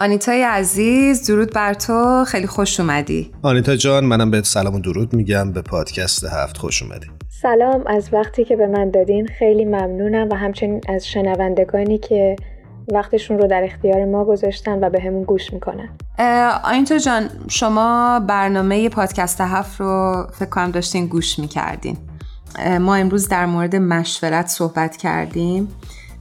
آنیتای عزیز درود بر تو. خیلی خوش اومدی. آنیتا جان منم به سلام و درود میگم. به پادکست هفت خوش اومدی. سلام. از وقتی که به من دادین خیلی ممنونم و همچنین از شنوندگانی که وقتشون رو در اختیار ما گذاشتن و به همون گوش می‌کنن. آینتا جان شما برنامه پادکست هفت رو فکر کنم داشتین گوش می‌کردین. ما امروز در مورد مشورت صحبت کردیم.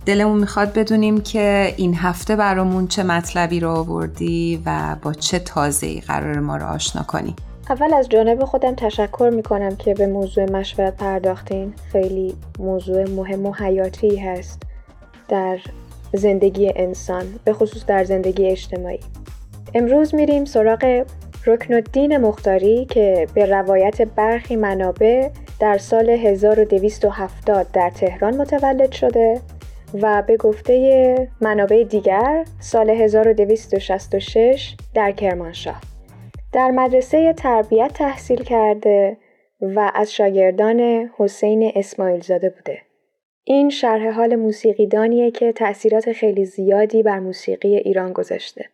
دلمون می‌خواد بدونیم که این هفته برامون چه مطلبی رو آوردی و با چه تازه‌ای قرار ما رو آشنا کنی. اول از جانب خودم تشکر می‌کنم که به موضوع مشورت پرداختین. خیلی موضوع مهم و حیاتی هست در زندگی انسان به خصوص در زندگی اجتماعی. امروز میریم سراغ رکن الدین مختاری که به روایت برخی منابع در سال 1270 در تهران متولد شده. و به گفته منابع دیگر سال 1266 در کرمانشاه در مدرسه تربیت تحصیل کرده و از شاگردان حسین اسماعیل زاده بوده. این شرح حال موسیقیدانیه که تاثیرات خیلی زیادی بر موسیقی ایران گذاشته.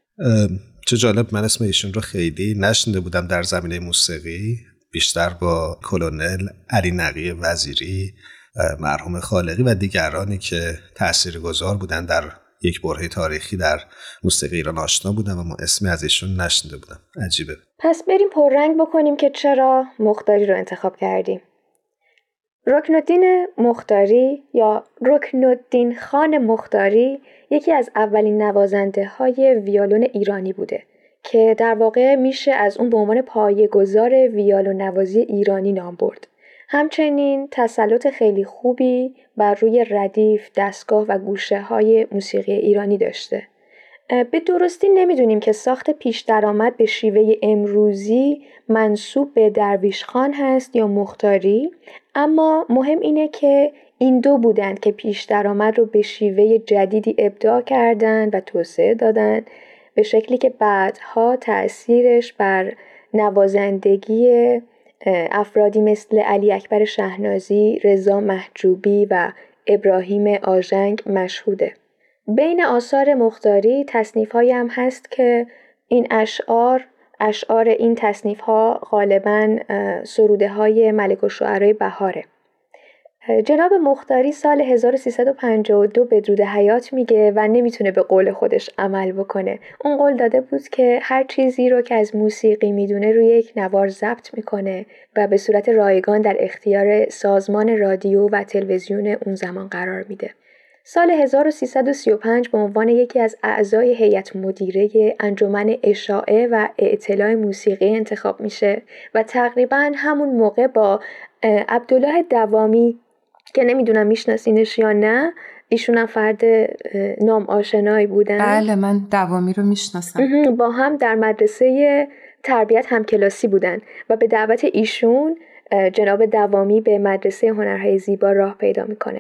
چه جالب من اسم ایشون رو خیلی نشنده بودم در زمینه موسیقی بیشتر با کلونل علی نقی وزیری مرحوم خالقی و دیگرانی که تأثیر گذار بودن در یک برهه تاریخی در موسیقی ایران آشنا بودم و ما اسمی از ایشون نشنده بودم. عجیبه. پس بریم پررنگ بکنیم که چرا مختاری رو انتخاب کردیم. رکنالدین مختاری یا رکنالدین خان مختاری یکی از اولین نوازنده های ویالون ایرانی بوده که در واقع میشه از اون به عنوان پایه‌گذار ویالون نوازی ایرانی نام برد. همچنین تسلط خیلی خوبی بر روی ردیف، دستگاه و گوشه های موسیقی ایرانی داشته. به درستی نمی‌دونیم که ساخت پیش درآمد به شیوه امروزی منصوب به درویش خان هست یا مختاری اما مهم اینه که این دو بودند که پیش درآمد رو به شیوه جدیدی ابداع کردند و توسعه دادند به شکلی که بعدها تأثیرش بر نوازندگی افرادی مثل علی اکبر شهنازی، رضا محجوبی و ابراهیم آژنگ مشهوده. بین آثار مختاری تصنیف هم هست که این اشعار اشعار این تصنیف ها غالبا سروده های ملک و شعرهای بهاره. جناب مختاری سال 1352 بدرود حیات میگه و نمی‌تونه به قول خودش عمل بکنه. اون قول داده بود که هر چیزی رو که از موسیقی می‌دونه روی یک نوار ضبط می‌کنه و به صورت رایگان در اختیار سازمان رادیو و تلویزیون اون زمان قرار میده. سال 1335 به عنوان یکی از اعضای هیئت مدیره انجمن اشاعه و اطلاع موسیقی انتخاب میشه و تقریبا همون موقع با عبدالله دوامی که نمی‌دونم میشناسینش یا نه ایشون هم فرد نام آشنایی بودن. بله من دوامی رو می‌شناسم. با هم در مدرسه تربیت هم کلاسی بودن و به دعوت ایشون جناب دوامی به مدرسه هنرهای زیبا راه پیدا می‌کنه.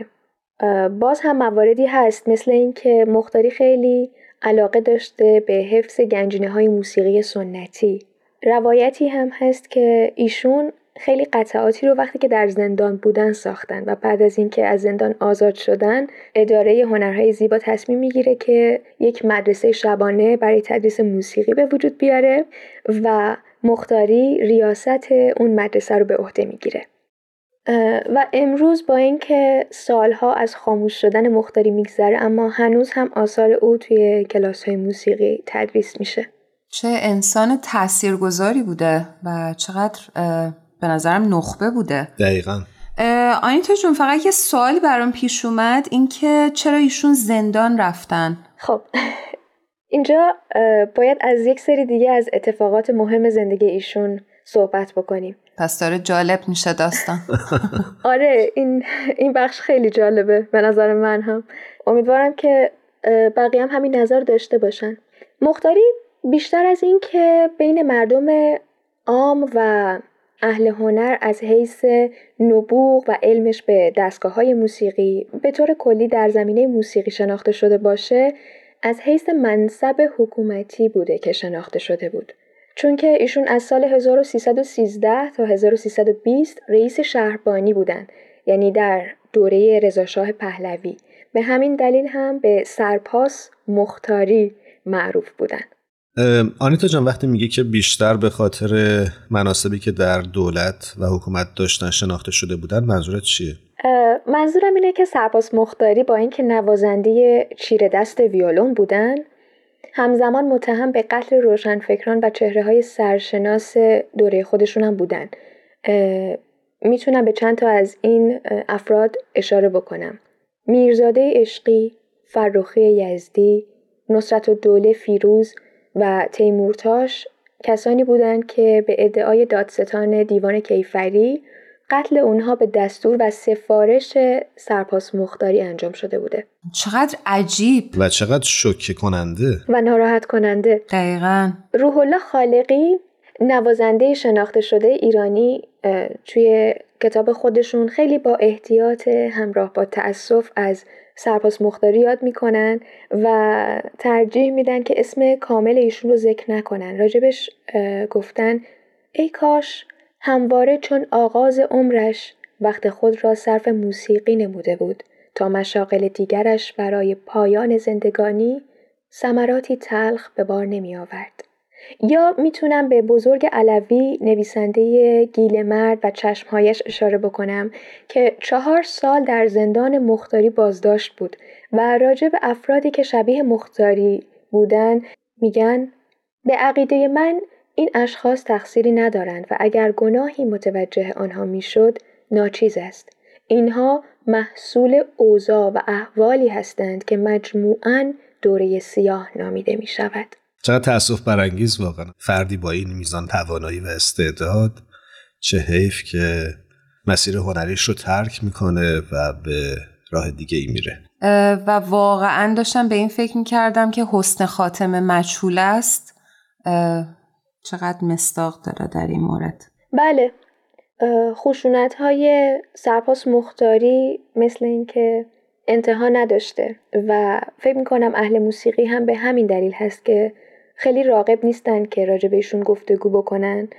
باز هم مواردی هست مثل اینکه مختاری خیلی علاقه داشته به حفظ گنجینه های موسیقی سنتی. روایتی هم هست که ایشون خیلی قطعاتی رو وقتی که در زندان بودن ساختن و بعد از اینکه از زندان آزاد شدن اداره هنرهای زیبا تصمیم می‌گیره که یک مدرسه شبانه برای تدریس موسیقی به وجود بیاره و مختاری ریاست اون مدرسه رو به عهده می‌گیره. و امروز با اینکه سالها از خاموش شدن مختاری میگذره اما هنوز هم آثار او توی کلاس های موسیقی تدریس میشه. چه انسان تاثیرگذاری بوده و چقدر به نظرم نخبه بوده. دقیقا. آنیتا جون فقط یه سوالی برام پیش اومد اینکه چرا ایشون زندان رفتن؟ خب اینجا باید از یک سری دیگه از اتفاقات مهم زندگی ایشون صحبت بکنیم. پس داره جالب میشه داستان. آره این این بخش خیلی جالبه به نظر من هم. امیدوارم که بقیه هم همین نظر داشته باشن. مختاری بیشتر از این که بین مردم عام و اهل هنر از حیث نبوغ و علمش به دستگاه های موسیقی به طور کلی در زمینه موسیقی شناخته شده باشه از حیث منصب حکومتی بوده که شناخته شده بود. چون که ایشون از سال 1313 تا 1320 رئیس شهربانی بودند یعنی در دوره رضاشاه پهلوی به همین دلیل هم به سرپاس مختاری معروف بودن آنیتا جان وقتی میگه که بیشتر به خاطر مناسبی که در دولت و حکومت داشتن شناخته شده بودن منظورت چیه؟ منظورم اینه که سرباز مختاری با اینکه نوازنده چیره دست ویولون بودن همزمان متهم به قتل روشنفکران و چهره های سرشناس دوره خودشون هم بودن می‌تونم به چند تا از این افراد اشاره بکنم میرزاده عشقی، فرخی یزدی، نصرت و دوله فیروز و تیمورتاش کسانی بودند که به ادعای دادستان دیوان کیفری قتل اونها به دستور و سفارش سرپاس مختاری انجام شده بوده. چقدر عجیب. و چقدر شوکه کننده. و ناراحت کننده. دقیقا. روح الله خالقی نوازنده شناخته شده ایرانی توی کتاب خودشون خیلی با احتیاط همراه با تأسف از سرپاس مختاری یاد می‌کنن و ترجیح میدن که اسم کامل ایشون رو ذکر نکنن راجبش گفتن ای کاش همواره چون آغاز عمرش وقت خود را صرف موسیقی نموده بود تا مشاغل دیگرش برای پایان زندگانی ثمراتی تلخ به بار نمی آورد. یا می‌تونم به بزرگ علوی نویسنده گیل مرد و چشمهایش اشاره بکنم که چهار سال در زندان مختاری بازداشت بود و راجع به افرادی که شبیه مختاری بودن میگن به عقیده من این اشخاص تقصیری ندارند و اگر گناهی متوجه آنها می‌شد ناچیز است اینها محصول اوضاع و احوالی هستند که مجموعاً دوره سیاه نامیده می شود. چقدر تأصف برانگیز واقعا. فردی با این میزان توانایی و استعداد چه حیف که مسیر هنریش رو ترک می‌کنه و به راه دیگه ای میره. و واقعا داشتم به این فکر می‌کردم که حسن خاتمه مجهول است. چقدر مستاق داره در این مورد. بله. خشونت های سرپاس مختاری مثل اینکه انتها نداشته. و فکر می‌کنم اهل موسیقی هم به همین دلیل هست که خیلی راقب نیستن که راجع بهشون گفتگو بکنن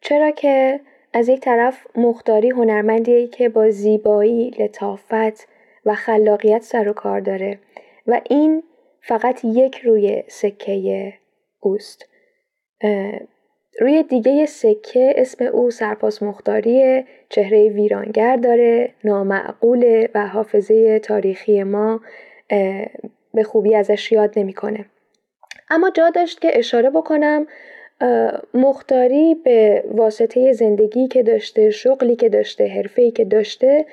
چرا که از یک طرف مختاری هنرمندیه که با زیبایی، لطافت و خلاقیت سر و کار داره و این فقط یک روی سکه اوست روی دیگه سکه اسم او سرپاس مختاری چهره ویرانگر داره نامعقوله و حافظه تاریخی ما به خوبی ازش یاد نمی‌کنه. اما جا داشت که اشاره بکنم مختاری به واسطه زندگی که داشته شغلی که داشته حرفه‌ای که داشته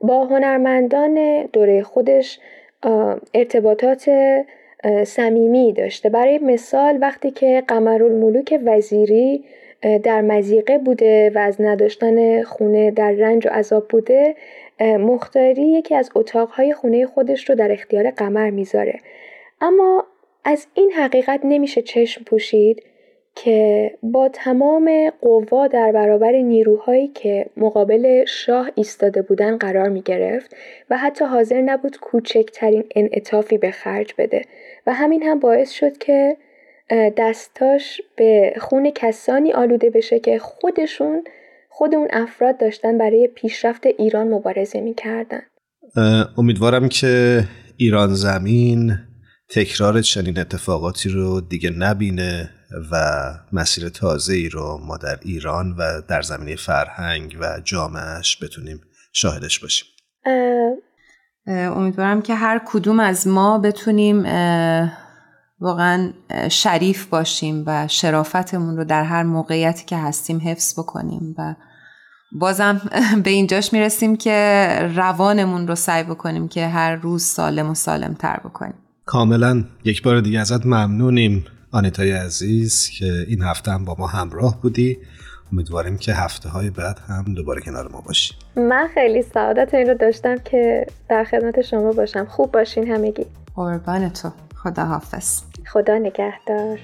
با هنرمندان دوره خودش ارتباطات صمیمی داشته. برای مثال وقتی که قمرالملوک وزیری در مزیقه بوده و از نداشتن خونه در رنج و عذاب بوده مختاری یکی از اتاقهای خونه خودش رو در اختیار قمر می‌ذاره. اما از این حقیقت نمیشه چشم پوشید که با تمام قوا در برابر نیروهایی که مقابل شاه ایستاده بودن قرار می گرفت و حتی حاضر نبود کوچکترین انعطافی به خرج بده. و همین هم باعث شد که دستاش به خون کسانی آلوده بشه که خودشون خود اون افراد داشتن برای پیشرفت ایران مبارزه می‌کردن. امیدوارم که ایران زمین تکرار چنین اتفاقاتی رو دیگه نبینه و مسیر تازه ای رو ما در ایران و در زمینه فرهنگ و جامعش بتونیم شاهدش باشیم. امیدوارم که هر کدوم از ما بتونیم واقعا شریف باشیم و شرافتمون رو در هر موقعیتی که هستیم حفظ بکنیم و بازم به اینجاش می‌رسیم که روانمون رو سعی بکنیم که هر روز سالم و سالم تر بکنیم. کاملا یک بار دیگه ازت ممنونیم. آنیتای عزیز که این هفته هم با ما همراه بودی. امیدواریم که هفته های بعد هم دوباره کنار ما باشی. من خیلی سعادت این رو داشتم که در خدمت شما باشم. خوب باشین همگی. قربان تو. خدا حافظ خدا نگهدار.